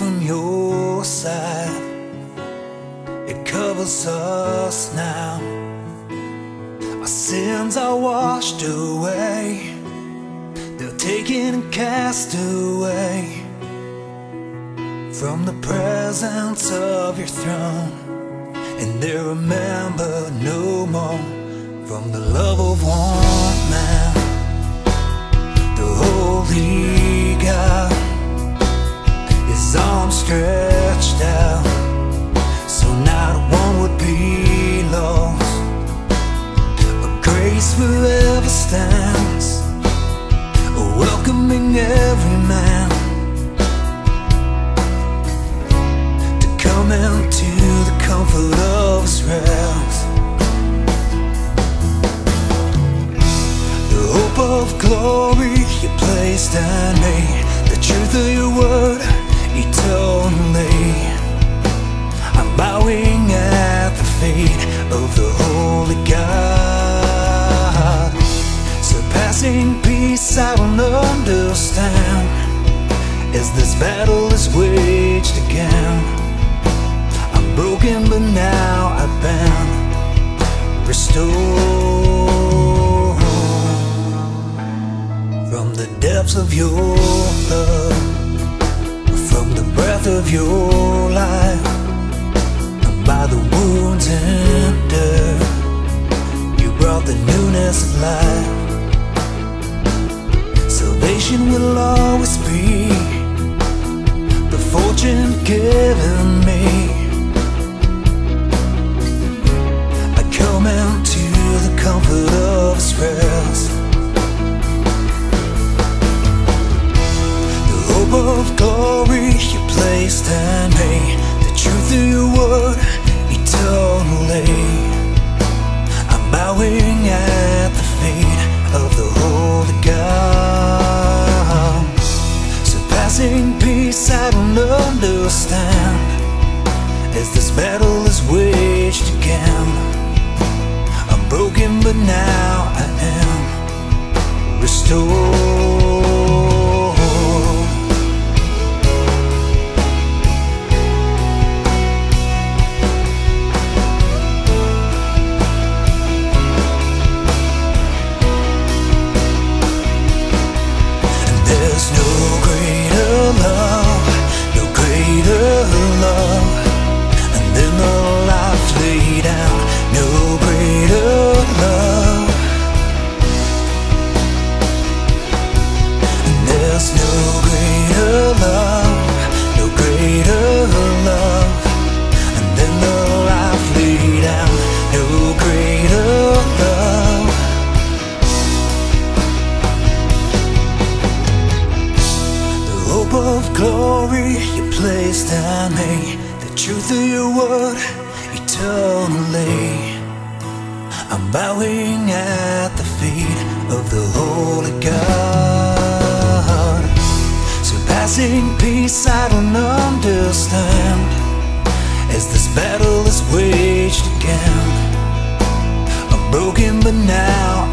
from your side, it covers us now. Our sins are washed away, they're taken and cast away from the presence of your throne, and they remember no more from the love of one stretched out, so not one would be lost. But grace forever stands, welcoming every man to come into the comfort of His rest. The hope of glory you placed in me Surpassing peace I don't understand. As this battle is waged again I'm broken but now I've been restored From the depths of your love From the breath of your life by the wounds and dirt You brought the newness of life Salvation will always be The fortune given Surpassing peace I don't understand. As this battle is waged again I'm broken but now I am restored finding the truth of your word eternally. I'm bowing at the feet of the Holy God. Surpassing peace I don't understand as this battle is waged again. I'm broken, but now